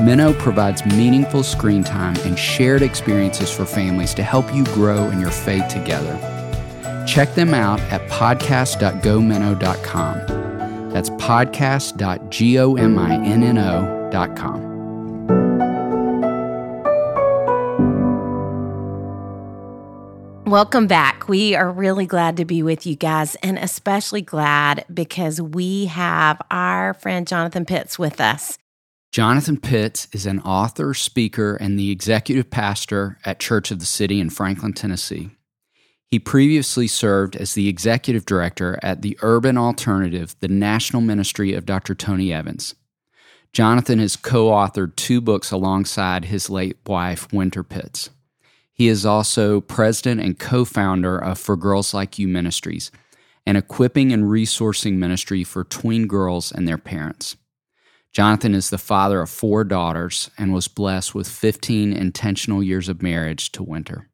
Minno provides meaningful screen time and shared experiences for families to help you grow in your faith together. Check them out at podcast.gominno.com. That's podcast.gominno.com. Welcome back. We are really glad to be with you guys, and especially glad because we have our friend Jonathan Pitts with us. Jonathan Pitts is an author, speaker, and the executive pastor at Church of the City in Franklin, Tennessee. He previously served as the executive director at the Urban Alternative, the national ministry of Dr. Tony Evans. Jonathan has co authored two books alongside his late wife, Winter Pitts. He is also president and co founder of For Girls Like You Ministries, an equipping and resourcing ministry for tween girls and their parents. Jonathan is the father of four daughters and was blessed with 15 intentional years of marriage to Winter.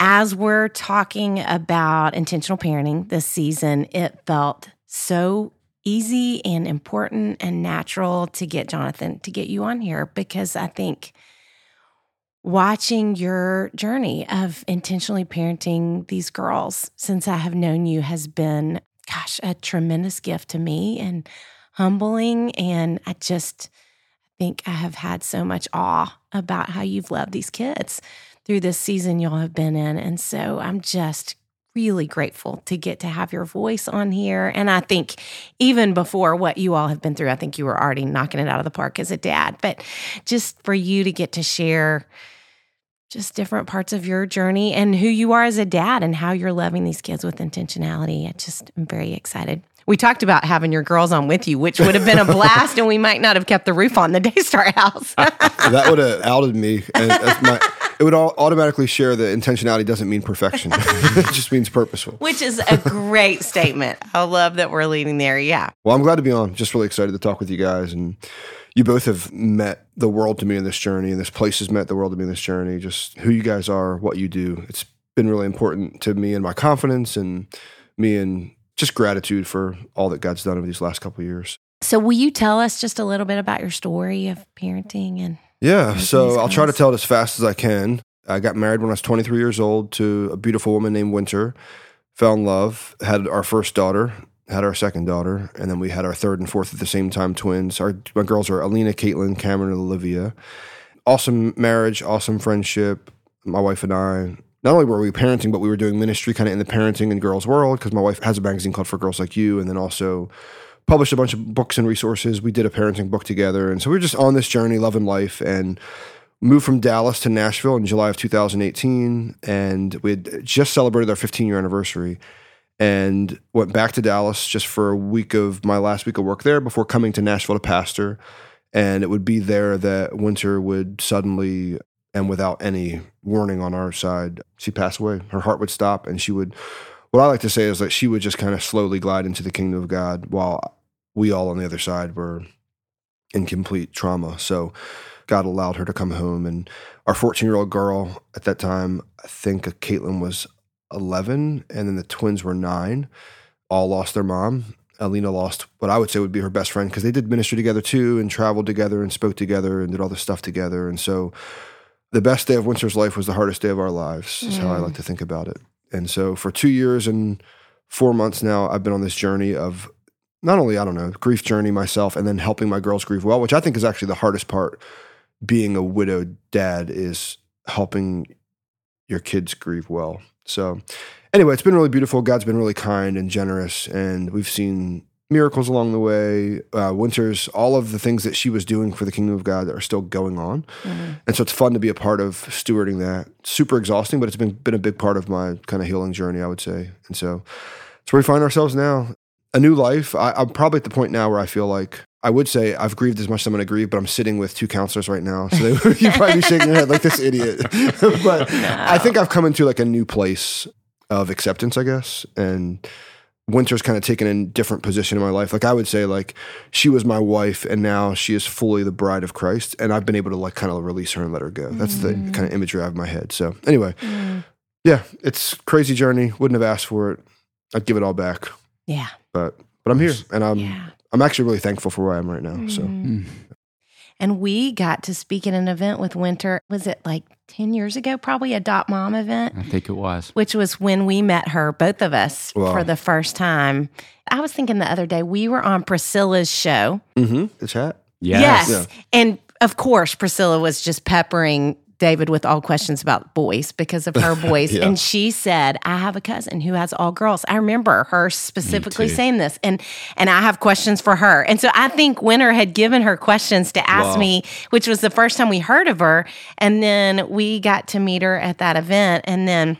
As we're talking about intentional parenting this season, it felt so easy and important and natural to get Jonathan to get you on here because I think watching your journey of intentionally parenting these girls since I have known you has been, gosh, a tremendous gift to me and humbling. And I just think I have had so much awe about how you've loved these kids through this season y'all have been in. And so I'm just really grateful to get to have your voice on here. And I think even before what you all have been through, I think you were already knocking it out of the park as a dad. But just for you to get to share just different parts of your journey and who you are as a dad and how you're loving these kids with intentionality. I just am very excited. We talked about having your girls on with you, which would have been a blast, and we might not have kept the roof on the Daystar house. that would have outed me. And my, it would automatically share that intentionality doesn't mean perfection; it just means purposeful. Which is a great statement. I love that we're leading there. Yeah. Well, I'm glad to be on. Just really excited to talk with you guys and you both have met the world to me in this journey, and this place has met the world to me in this journey. Just who you guys are, what you do. It's been really important to me and my confidence, and me and just gratitude for all that God's done over these last couple years. So, will you tell us just a little bit about your story of parenting and? Yeah, so I'll try to tell it as fast as I can. I got married when I was 23 years old to a beautiful woman named Winter. Fell in love, had our first daughter, had our second daughter, and then we had our third and fourth at the same time, twins. Our my girls are Alina, Caitlin, Cameron, and Olivia. Awesome marriage, awesome friendship. My wife and I. Not only were we parenting, but we were doing ministry kind of in the parenting and girls world because my wife has a magazine called For Girls Like You, and then also published a bunch of books and resources. We did a parenting book together, and so we were just on this journey, loving life, and moved from Dallas to Nashville in July of 2018, and we had just celebrated our 15 year anniversary and went back to Dallas just for a week of my last week of work there before coming to Nashville to pastor. And it would be there that Winter would suddenly and without any warning on our side, she passed away. Her heart would stop, and she would. What I like to say is that she would just kind of slowly glide into the kingdom of God, while we all on the other side were in complete trauma. So God allowed her to come home, and our 14 year old girl at that time, I think uh, Caitlin was 11, and then the twins were nine, all lost their mom. Alina lost what I would say would be her best friend because they did ministry together too and traveled together and spoke together and did all this stuff together. And so the best day of Winter's life was the hardest day of our lives, is how I mm. like to think about it. And so for two years and four months now, I've been on this journey of not only, I don't know, grief journey myself and then helping my girls grieve well, which I think is actually the hardest part being a widowed dad is helping your kids grieve well. So, anyway, it's been really beautiful. God's been really kind and generous, and we've seen miracles along the way. Uh, Winters, all of the things that she was doing for the kingdom of God that are still going on, Mm-hmm. and so it's fun to be a part of stewarding that. Super exhausting, but it's been been a big part of my kind of healing journey, I would say. And so, it's where we find ourselves now. A new life. I, I'm probably at the point now where I feel like I would say I've grieved as much as I'm going to grieve, but I'm sitting with two counselors right now, so they would probably be shaking your head like this idiot. but I think I've come into like a new place of acceptance, I guess, and Winter's kind of taken a different position in my life. Like I would say, like she was my wife, and now she is fully the bride of Christ, and I've been able to like kind of release her and let her go. That's the mm. kind of imagery I have in my head. So anyway, mm. yeah, it's crazy journey. Wouldn't have asked for it. I'd give it all back, Yeah. but but I'm here, and I'm Yeah. I'm actually really thankful for where I am right now. So Mm. mm. And we got to speak at an event with Winter. Was it like 10 years ago? Probably a Dot Mom event, I think it was. which was when we met her, both of us, Wow. for the first time. I was thinking the other day, we were on Priscilla's show. mm-hmm. the chat. Yes. Yeah. And of course, Priscilla was just peppering David with all questions about boys because of her boys. Yeah. And she said, I have a cousin who has all girls. I remember her specifically saying this. And and I have questions for her. And so I think Winter had given her questions to ask Wow. me, which was the first time we heard of her. And then we got to meet her at that event. And then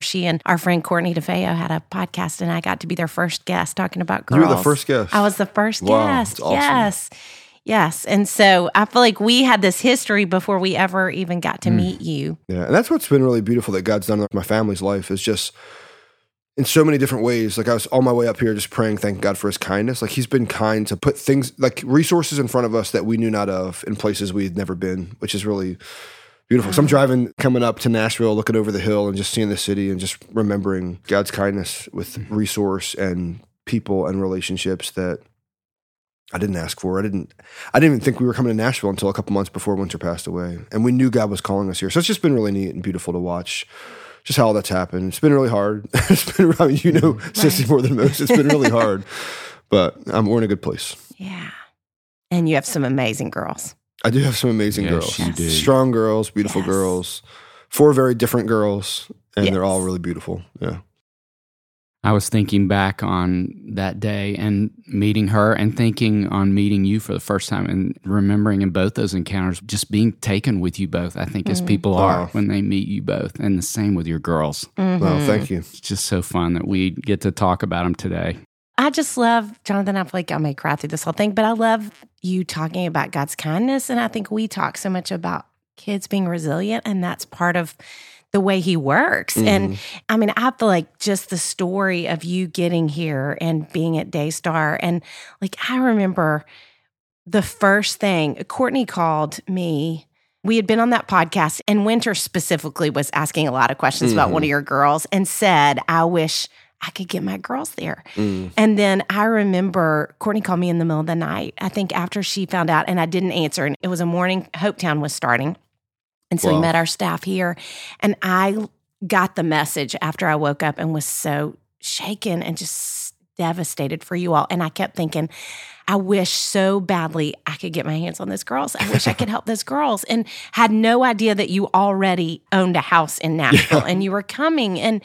she and our friend Courtney DeFeo had a podcast, and I got to be their first guest talking about girls. You were the first guest. I was the first Wow, guest. awesome. Yes. Yes. And so I feel like we had this history before we ever even got to mm. meet you. Yeah, and that's what's been really beautiful that God's done in my family's life is just in so many different ways. Like I was on my way up here just praying, thank God for his kindness. Like he's been kind to put things like resources in front of us that we knew not of in places we had never been, which is really beautiful. So I'm driving coming up to Nashville, looking over the hill and just seeing the city and just remembering God's kindness with mm. resource and people and relationships that I didn't ask for. I didn't. I didn't even think we were coming to Nashville until a couple months before Winter passed away, and we knew God was calling us here. So it's just been really neat and beautiful to watch, just how all that's happened. It's been really hard. it's been, I mean, you know, Sissy more than most. It's been really hard, but um, we're in a good place. Yeah. And you have some amazing girls. I do have some amazing Yes, girls, you do. strong girls, beautiful Yes. girls, four very different girls, and they're all really beautiful. Yeah. I was thinking back on that day and meeting her and thinking on meeting you for the first time and remembering in both those encounters just being taken with you both, I think, as people are Wow. when they meet you both. And the same with your girls. Mm-hmm. Well, thank you. It's just so fun that we get to talk about them today. I just love, Jonathan, I feel like I may cry through this whole thing, but I love you talking about God's kindness. And I think we talk so much about kids being resilient, and that's part of the way He works. And mm-hmm. I mean, I feel like just the story of you getting here and being at Daystar, and like I remember the first thing Courtney called me. We had been on that podcast, and Winter specifically was asking a lot of questions about one mm-hmm. of your girls and said, I wish I could get my girls there. Mm. And then I remember Courtney called me in the middle of the night, I think after she found out, and I didn't answer. And it was a morning, Hopetown was starting. And so we met our staff here. And I got the message after I woke up and was so shaken and just devastated for you all. And I kept thinking, I wish so badly I could get my hands on those girls. I wish I could help those girls and had no idea that you already owned a house in Nashville yeah. and you were coming and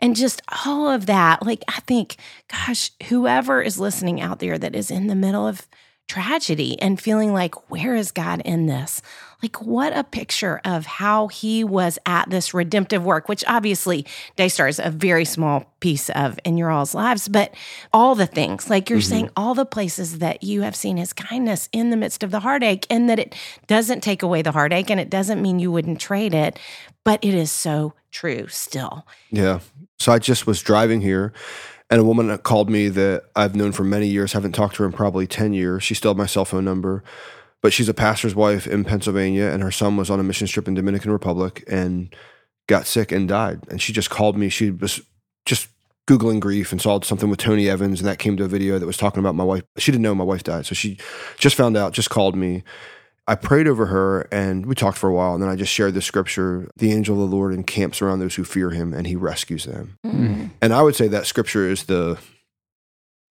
and just all of that. Like I think gosh, whoever is listening out there that is in the middle of tragedy and feeling like, where is God in this? Like, what a picture of how he was at this redemptive work, which obviously Daystar is a very small piece of in your all's lives, but all the things, like you're mm-hmm. saying, all the places that you have seen his kindness in the midst of the heartache, and that it doesn't take away the heartache and it doesn't mean you wouldn't trade it, but it is so true still. Yeah. So I just was driving here and a woman called me that I've known for many years, haven't talked to her in probably 10 years. She still had my cell phone number, but she's a pastor's wife in Pennsylvania, and her son was on a mission trip in Dominican Republic and got sick and died. And she just called me. She was just Googling grief and saw something with Tony Evans, and that came to a video that was talking about my wife. She didn't know my wife died. So she just found out, just called me. I prayed over her and we talked for a while. And then I just shared the scripture The angel of the Lord encamps around those who fear him and he rescues them. Mm. And I would say that scripture is the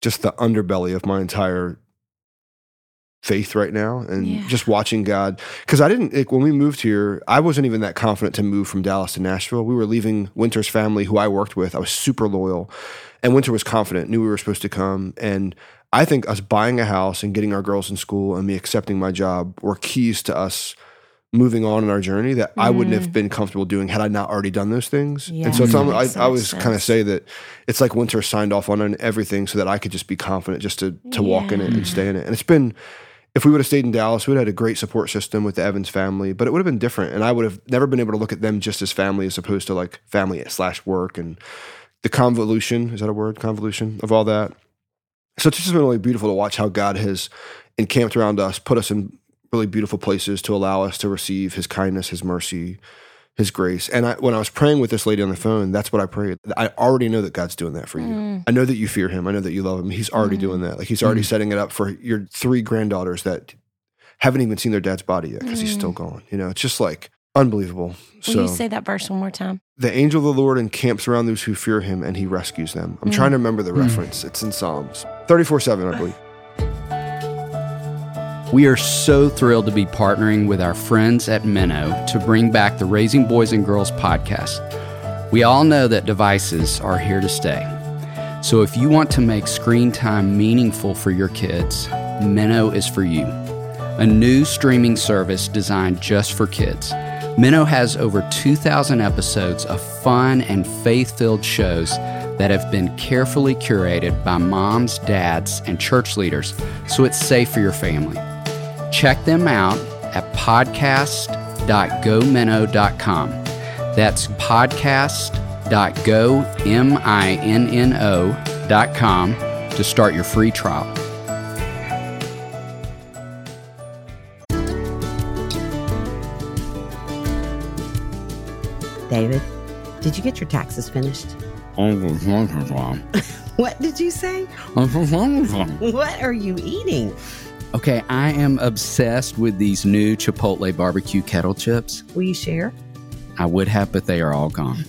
just the underbelly of my entire faith right now and yeah. just watching God. Because I didn't, like, when we moved here, I wasn't even that confident to move from Dallas to Nashville. We were leaving Winter's family, who I worked with. I was super loyal. And Winter was confident, knew we were supposed to come. And I think us buying a house and getting our girls in school and me accepting my job were keys to us moving on in our journey that mm. I wouldn't have mm. been comfortable doing had I not already done those things. Yeah, and so it's I, I always kind of say that it's like Winter signed off on everything so that I could just be confident just to to yeah. walk in it and stay in it. And it's been if we would have stayed in Dallas, we'd had a great support system with the Evans family, but it would have been different. And I would have never been able to look at them just as family as opposed to like family slash work and the convolution, is that a word? Convolution of all that so it's just been really beautiful to watch how God has encamped around us, put us in really beautiful places to allow us to receive His kindness, His mercy, His grace. And I, when I was praying with this lady on the phone, that's what I prayed. I already know that God's doing that for you. Mm. I know that you fear Him. I know that you love Him. He's already mm. doing that. Like He's already mm. setting it up for your three granddaughters that haven't even seen their dad's body yet because He's still mm. gone. You know, it's just like Unbelievable. Will so, you say that verse one more time? The angel of the Lord encamps around those who fear him and he rescues them. I'm mm. trying to remember the mm. reference. It's in Psalms 34 7, I believe. We are so thrilled to be partnering with our friends at Minno to bring back the Raising Boys and Girls podcast. We all know that devices are here to stay. So if you want to make screen time meaningful for your kids, Minno is for you. A new streaming service designed just for kids. Minno has over 2,000 episodes of fun and faith filled shows that have been carefully curated by moms, dads, and church leaders so it's safe for your family. Check them out at podcast.gominno.com. That's podcast.gominno.com to start your free trial. David, did you get your taxes finished? what did you say? what are you eating? Okay, I am obsessed with these new Chipotle barbecue kettle chips. Will you share? I would have, but they are all gone.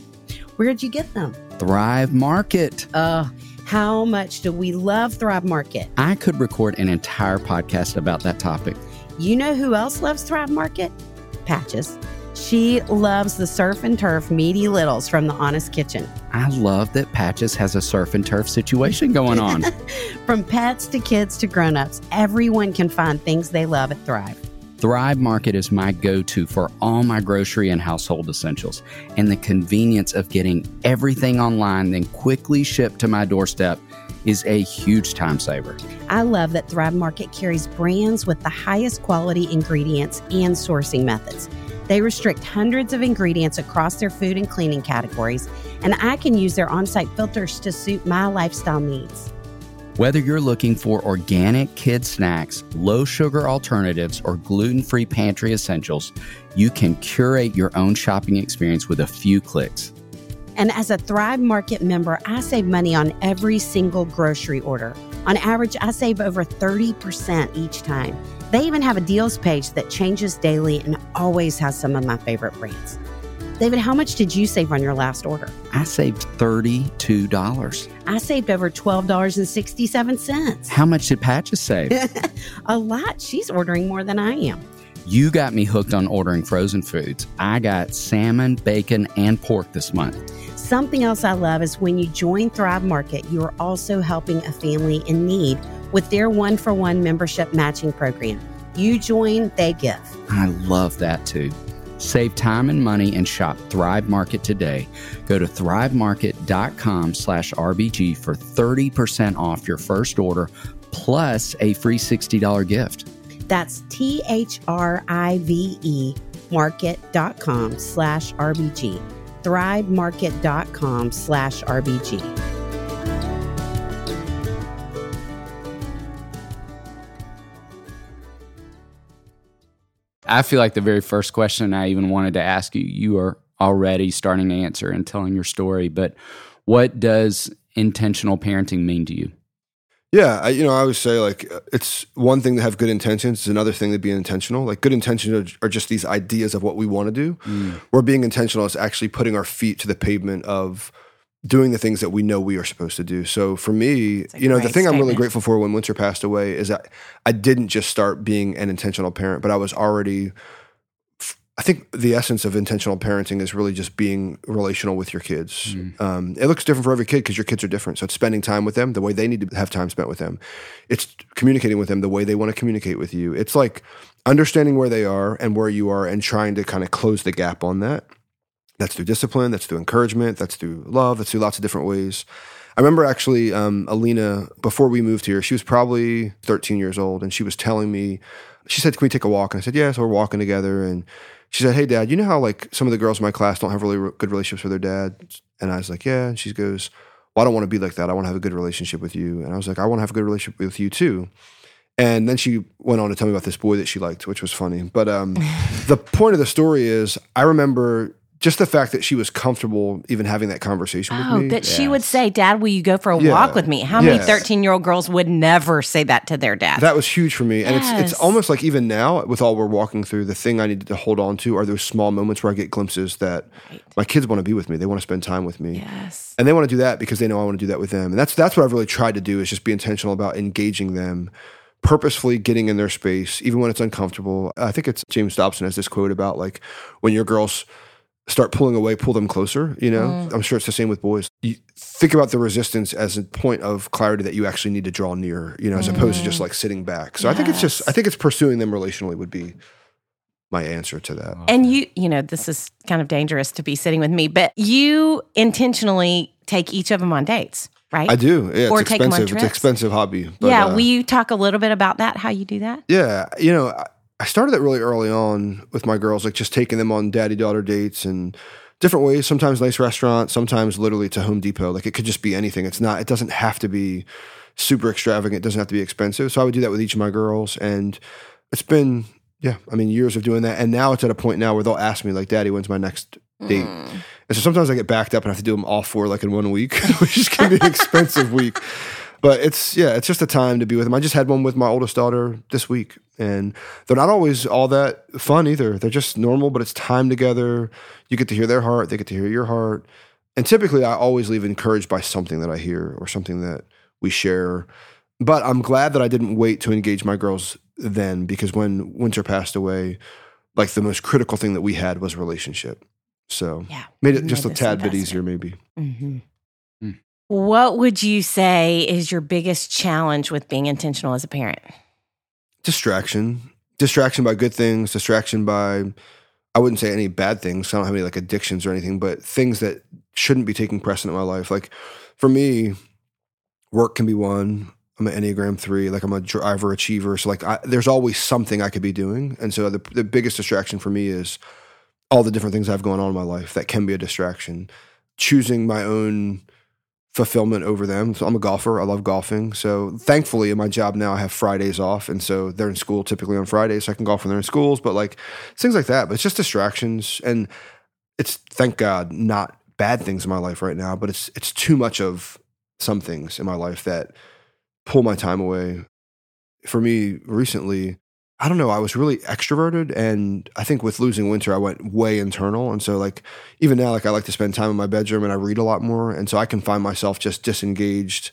Where'd you get them? Thrive Market. Uh, how much do we love Thrive Market? I could record an entire podcast about that topic. You know who else loves Thrive Market? Patches. She loves the surf and turf meaty littles from the Honest Kitchen. I love that Patches has a surf and turf situation going on. from pets to kids to grown-ups, everyone can find things they love at Thrive. Thrive Market is my go to for all my grocery and household essentials, and the convenience of getting everything online, then quickly shipped to my doorstep is a huge time saver. I love that Thrive Market carries brands with the highest quality ingredients and sourcing methods. They restrict hundreds of ingredients across their food and cleaning categories, and I can use their on site filters to suit my lifestyle needs. Whether you're looking for organic kid snacks, low sugar alternatives, or gluten free pantry essentials, you can curate your own shopping experience with a few clicks. And as a Thrive Market member, I save money on every single grocery order. On average, I save over 30% each time. They even have a deals page that changes daily and always has some of my favorite brands. David, how much did you save on your last order? I saved $32. I saved over $12.67. How much did Patches save? A lot. She's ordering more than I am. you got me hooked on ordering frozen foods. I got salmon, bacon, and pork this month. Something else I love is when you join Thrive Market, you are also helping a family in need with their one for one membership matching program. You join, they give. I love that too. Save time and money and shop Thrive Market today. Go to thrivemarket.com slash RBG for 30% off your first order plus a free $60 gift. That's T H R I V E market.com slash RBG. Thrivemarket.com slash RBG. I feel like the very first question I even wanted to ask you, you are already starting to answer and telling your story. But what does intentional parenting mean to you? Yeah, I, you know, I always say like it's one thing to have good intentions; it's another thing to be intentional. Like good intentions are, are just these ideas of what we want to do. Mm. Where being intentional is actually putting our feet to the pavement of doing the things that we know we are supposed to do. So for me, you know, the great thing I'm really grateful for when Winter passed away is that I didn't just start being an intentional parent, but I was already. I think the essence of intentional parenting is really just being relational with your kids. Um, it looks different for every kid because your kids are different. So it's spending time with them the way they need to have time spent with them. It's communicating with them the way they want to communicate with you. It's like understanding where they are and where you are and trying to kind of close the gap on that. That's through discipline, that's through encouragement, that's through love, that's through lots of different ways. I remember actually, um, Alina, before we moved here, she was probably 13 years old, and she was telling me, she said, Can we take a walk? And I said, Yeah. So we're walking together. And she said, Hey, dad, you know how like some of the girls in my class don't have really re- good relationships with their dad? And I was like, Yeah. And she goes, Well, I don't want to be like that. I want to have a good relationship with you. And I was like, I want to have a good relationship with you too. And then she went on to tell me about this boy that she liked, which was funny. But um, the point of the story is, I remember just the fact that she was comfortable even having that conversation Oh, with me. that she would say, Dad, will you go for a Yeah. walk with me? How many 13 year old girls would never say that to their dad? That was huge for me. And it's Yes. it's almost like even now, with all we're walking through, the thing I need to hold on to are those small moments where I get glimpses that my kids want to be with me. They want to spend time with me. yes. And they want to do that because they know I want to do that with them. And that's that's what I've really tried to do is just be intentional about engaging them, purposefully getting in their space, even when it's uncomfortable. I think it's James Dobson has this quote about like when your girls start pulling away, pull them closer. You know, I'm sure it's the same with boys. You think about the resistance as a point of clarity that you actually need to draw near, you know, as opposed to just like sitting back. So I think it's just, I think it's pursuing them relationally would be my answer to that. And you, you know, this is kind of dangerous to be sitting with me, but you intentionally take each of them on dates, right? I do. Yeah, Or it's take 'em on expensive. It's an expensive hobby. But, yeah. uh, will you talk a little bit about that? How you do that? Yeah, you know, I- I started that really early on with my girls, like just taking them on daddy daughter dates and different ways. Sometimes nice restaurants, sometimes literally to Home Depot. Like it could just be anything. It's not. It doesn't have to be super extravagant. It doesn't have to be expensive. So I would do that with each of my girls, and it's been yeah. I mean, years of doing that, and now it's at a point now where they'll ask me like, "Daddy, when's my next date?" Mm. And so sometimes I get backed up and I have to do them all four like in one week, which is gonna be an expensive week. But it's yeah, it's just a time to be with them. I just had one with my oldest daughter this week, and they're not always all that fun either. They're just normal, but it's time together. You get to hear their heart, they get to hear your heart. And typically I always leave encouraged by something that I hear or something that we share. But I'm glad that I didn't wait to engage my girls then because when Winter passed away, like the most critical thing that we had was relationship. So Yeah. made it just a tad bit easier, maybe. hmm Mm. What would you say is your biggest challenge with being intentional as a parent? distraction. Distraction by good things distraction by i wouldn't say any bad things i don't have any like addictions or anything but things that shouldn't be taking precedent in my life. Like for me work can be one. I'm an enneagram 3 like i'm a driver achiever so like I, there's always something i could be doing and so the, the biggest distraction for me is all the different things i have going on in my life that can be a distraction. Choosing my own fulfillment over them. So I'm a golfer. I love golfing. So thankfully in my job now I have Fridays off. And so they're in school typically on Fridays. So I can golf when they're in schools, but like things like that. But it's just distractions. And it's thank God not bad things in my life right now, but it's it's too much of some things in my life that pull my time away. For me recently, I don't know, I was really extroverted. And I think with losing winter, I went way internal. And so, like, even now, like, I like to spend time in my bedroom and I read a lot more. And so I can find myself just disengaged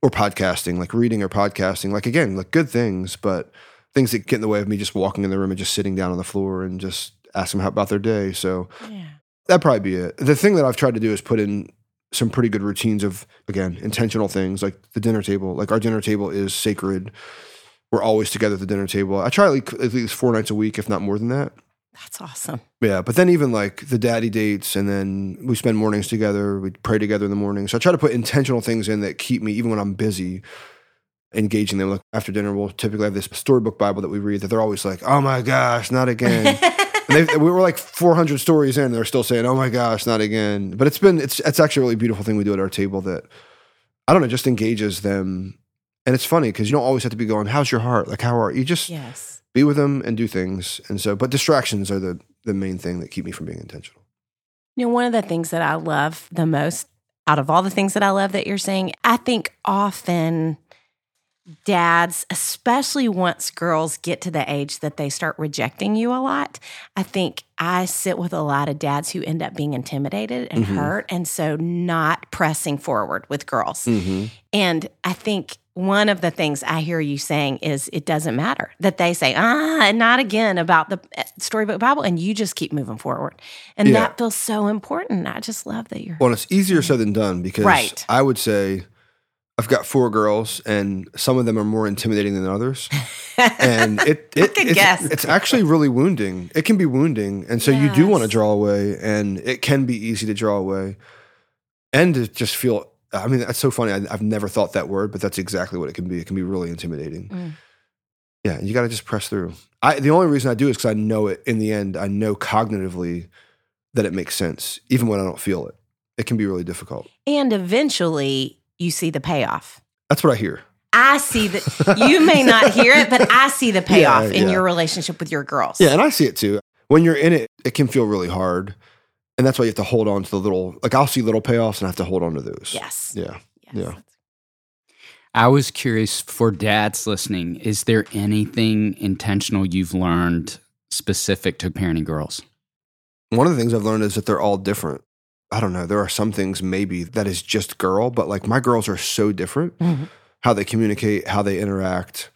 or podcasting, like reading or podcasting. Like, again, like good things, but things that get in the way of me just walking in the room and just sitting down on the floor and just asking them how about their day. So Yeah. that'd probably be it. The thing that I've tried to do is put in some pretty good routines of, again, intentional things like the dinner table. Like, our dinner table is sacred we're always together at the dinner table. I try like at least four nights a week, if not more than that. That's awesome. Yeah, but then even like the daddy dates, and then we spend mornings together. We pray together in the morning. So I try to put intentional things in that keep me, even when I'm busy, engaging them. Like after dinner, we'll typically have this storybook Bible that we read that they're always like, "Oh my gosh, not again." and they, we were like 400 stories in, and they're still saying, "Oh my gosh, not again." But it's been it's it's actually a really beautiful thing we do at our table that I don't know, just engages them and it's funny because you don't always have to be going, "How's your heart?" Like, how are you? Just Yes. be with them and do things. And so, but distractions are the the main thing that keep me from being intentional. You know, one of the things that I love the most out of all the things that I love that you're saying, I think often dads, especially once girls get to the age that they start rejecting you a lot, I think I sit with a lot of dads who end up being intimidated and Mhm. hurt. And so not pressing forward with girls. Mm-hmm. And I think one of the things I hear you saying is it doesn't matter that they say, ah, not again about the eh, storybook Bible, and you just keep moving forward. And Yeah. that feels so important. I just love that you're. Well, it's easier said than done because Right. I would say I've got four girls, and some of them are more intimidating than others. And it, it it's, guess. it's actually really wounding. It can be wounding, and so you do want to draw away, and it can be easy to draw away, and to just feel. I mean, that's so funny. I, I've never thought that word, but that's exactly what it can be. It can be really intimidating. Mm. Yeah, you got to just press through. I the only reason I do is because I know it. In the end, I know cognitively that it makes sense, even when I don't feel it. It can be really difficult. and eventually you see the payoff. That's what I hear. I see that you may not hear it, but I see the payoff in yeah. your relationship with your girls. Yeah, and I see it too. When you're in it, it can feel really hard. And that's why you have to hold on to the little, like I'll see little payoffs and I have to hold on to those. Yes. Yeah. Yes. Yeah. I was curious for dads listening, is there anything intentional you've learned specific to parenting girls? One of the things I've learned is that they're all different. I don't know. There are some things maybe that is just girl, but like my girls are so different. Mhm. How they communicate, how they interact,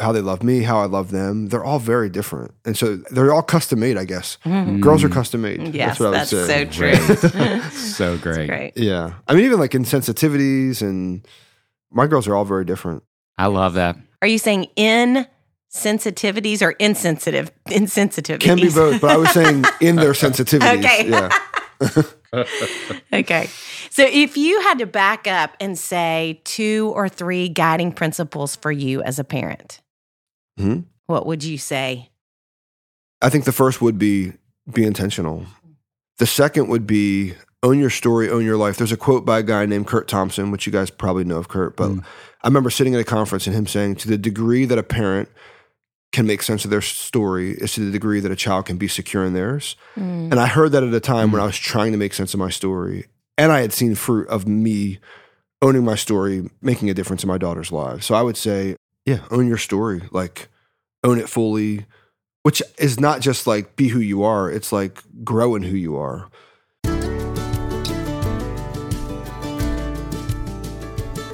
how they love me, how I love them. They're all very different. And so they're all custom made, I guess. Mhm. Girls are custom made. Yes, that's what I would that's say. so true. So great. Great. Yeah. I mean, even like insensitivities and my girls are all very different. I love that. Are you saying in sensitivities or insensitive insensitivities? Can be both, but I was saying in their sensitivities. Okay. Yeah. okay. So if you had to back up and say two or three guiding principles for you as a parent, Mhm. what would you say? I think the first would be be intentional. The second would be own your story, own your life. There's a quote by a guy named Kurt Thompson, which you guys probably know of Kurt, but Mm. I remember sitting at a conference and him saying, to the degree that a parent can make sense of their story is to the degree that a child can be secure in theirs. Mm. And I heard that at a time when I was trying to make sense of my story. And I had seen fruit of me owning my story, making a difference in my daughter's lives. So I would say, yeah, own your story. Like, own it fully, which is not just like be who you are, it's like grow in who you are.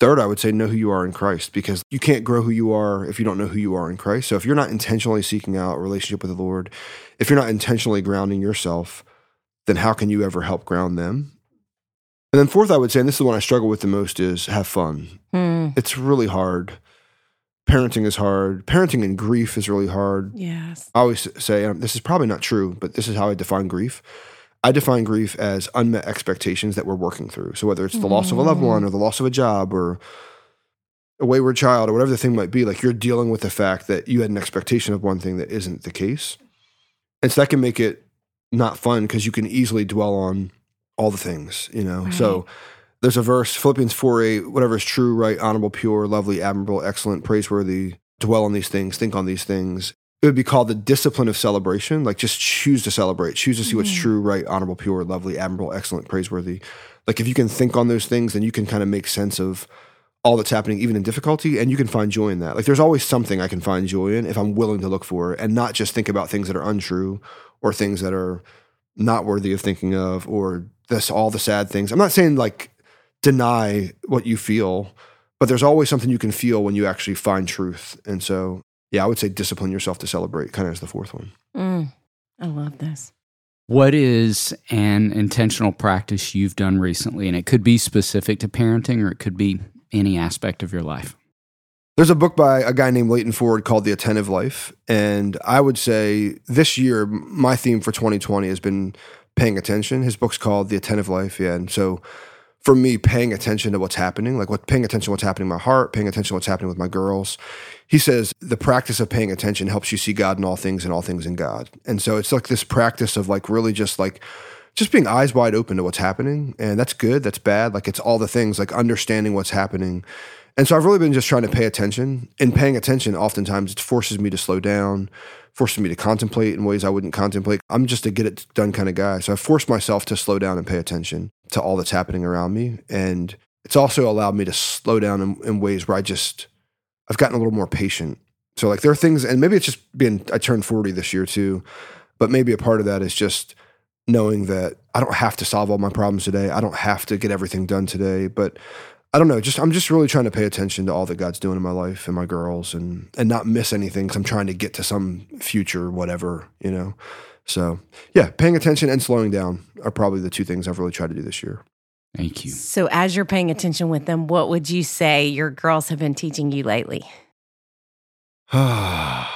Third, I would say know who you are in Christ because you can't grow who you are if you don't know who you are in Christ. So if you're not intentionally seeking out a relationship with the Lord, if you're not intentionally grounding yourself, then how can you ever help ground them? And then fourth, I would say, and this is the one I struggle with the most, is have fun. Mm, It's really hard. Parenting is hard. Parenting and grief is really hard. yes. I always say um, this is probably not true, but this is how I define grief. I define grief as unmet expectations that we're working through. So whether it's the loss of a loved one mm. or the loss of a job or a wayward child or whatever the thing might be, like you're dealing with the fact that you had an expectation of one thing that isn't the case. And so that can make it not fun because you can easily dwell on all the things, you know. So there's a verse, Philippians 4 8, whatever is true, right, honorable, pure, lovely, admirable, excellent, praiseworthy, dwell on these things, think on these things. It would be called the discipline of celebration. Like just choose to celebrate, choose to see what's mm-hmm. true, right, honorable, pure, lovely, admirable, excellent, praiseworthy. Like if you can think on those things, then you can kind of make sense of all that's happening, even in difficulty, and you can find joy in that. Like there's always something I can find joy in if I'm willing to look for it and not just think about things that are untrue or things that are not worthy of thinking of or this all the sad things. I'm not saying like deny what you feel, but there's always something you can feel when you actually find truth. And so, yeah, I would say discipline yourself to celebrate kind of as the fourth one. Mm, I love this. What is an intentional practice you've done recently? And it could be specific to parenting or it could be any aspect of your life. There's a book by a guy named Leighton Ford called The Attentive Life. And I would say this year, my theme for 2020 has been paying attention. His book's called The Attentive Life. Yeah. And so for me, paying attention to what's happening, like what paying attention to what's happening in my heart, paying attention to what's happening with my girls. He says the practice of paying attention helps you see God in all things and all things in God. And so it's like this practice of like really just like just being eyes wide open to what's happening. And that's good, that's bad. Like it's all the things, like understanding what's happening. And so I've really been just trying to pay attention. And paying attention, oftentimes, it forces me to slow down, forces me to contemplate in ways I wouldn't contemplate. I'm just a get it done kind of guy. So I've forced myself to slow down and pay attention to all that's happening around me. And it's also allowed me to slow down in, in ways where I just, I've gotten a little more patient. So like there are things, and maybe it's just been, I turned 40 this year too, but maybe a part of that is just knowing that I don't have to solve all my problems today. I don't have to get everything done today, but I don't know. Just I'm just really trying to pay attention to all that God's doing in my life and my girls, and and not miss anything. Cause I'm trying to get to some future, whatever you know. So yeah, paying attention and slowing down are probably the two things I've really tried to do this year. Thank you. So, as you're paying attention with them, what would you say your girls have been teaching you lately? yeah,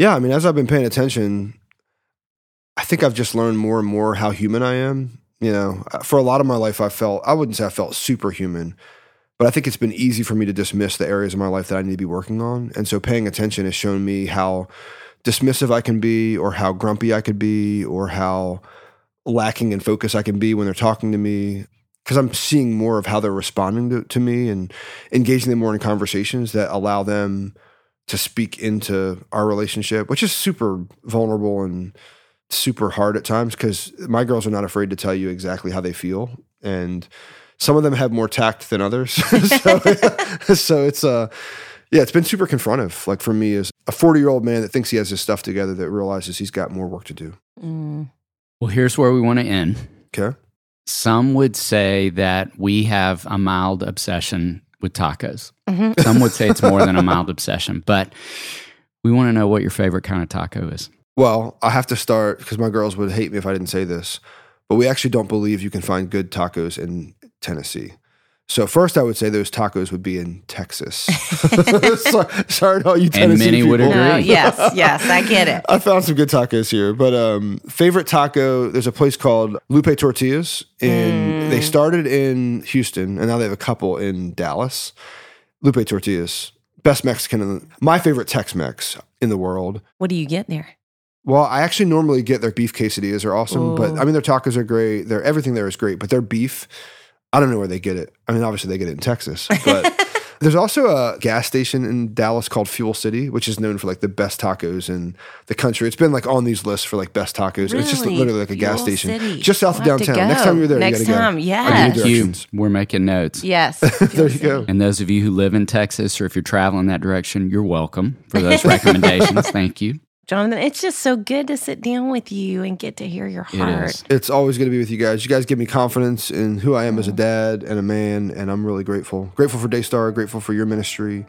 I mean, as I've been paying attention, I think I've just learned more and more how human I am. You know, uh, for a lot of my life, I felt, I wouldn't say I felt superhuman, but I think it's been easy for me to dismiss the areas of my life that I need to be working on. And so paying attention has shown me how dismissive I can be, or how grumpy I could be, or how lacking in focus I can be when they're talking to me. Because I'm seeing more of how they're responding to, to me and engaging them more in conversations that allow them to speak into our relationship, which is super vulnerable and super hard at times because my girls are not afraid to tell you exactly how they feel. And some of them have more tact than others. so, so it's uh yeah, it's been super confrontive. Like for me as a 40 year old man that thinks he has his stuff together that realizes he's got more work to do. Mm. Well, here's where we want to end. Okay. Some would say that we have a mild obsession with tacos. Mhm. Some would say it's more than a mild obsession, but we want to know what your favorite kind of taco is. Well, I have to start because my girls would hate me if I didn't say this, but we actually don't believe you can find good tacos in Tennessee. So first, I would say those tacos would be in Texas. So- sorry to all you Tennessee many would people. agree. No, yes, yes, I get it. I found some good tacos here, but um, favorite taco. There's a place called Lupe Tortillas, and they started in Houston, and now they have a couple in Dallas. Lupe Tortillas, best Mexican. In the, my favorite Tex-Mex in the world. What do you get there? Well, I actually normally get their beef quesadillas. They're awesome, but I mean their tacos are great. Their everything there is great, but their beef, I don't know where they get it. I mean, obviously they get it in Texas, but there's also a gas station in Dallas called Fuel City, which is known for like the best tacos in the country. It's been like on these lists for like best tacos. It's just Really? literally like a gas Fuel station City. just south of We'll have to downtown. Next time you're there, Next you gotta time, go. yes. You we're making notes. Yes. There you go. And those of you who live in Texas or if you're traveling that direction, you're welcome for those recommendations. Thank you. Jonathan, it's just so good to sit down with you and get to hear your heart. is. It's always going to be with you guys. You guys give me confidence in who I am as a dad and a man, and I'm really grateful. Grateful for Daystar, grateful for your ministry,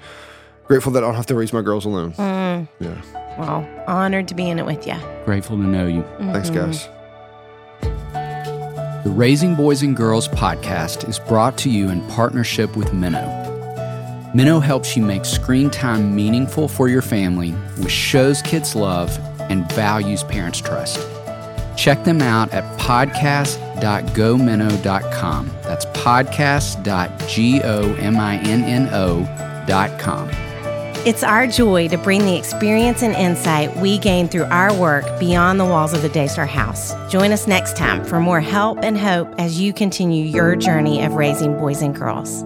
grateful that I don't have to raise my girls alone. Mm, Yeah. well, honored to be in it with you. Grateful to know you. Thanks, Mm-hmm. guys. The Raising Boys and Girls podcast is brought to you in partnership with Minno. Minno helps you make screen time meaningful for your family with shows kids love and values parents trust. Check them out at podcast.gominno.com. That's podcast.gominno.com. It's our joy to bring the experience and insight we gain through our work beyond the walls of the Daystar House. Join us next time for more help and hope as you continue your journey of raising boys and girls.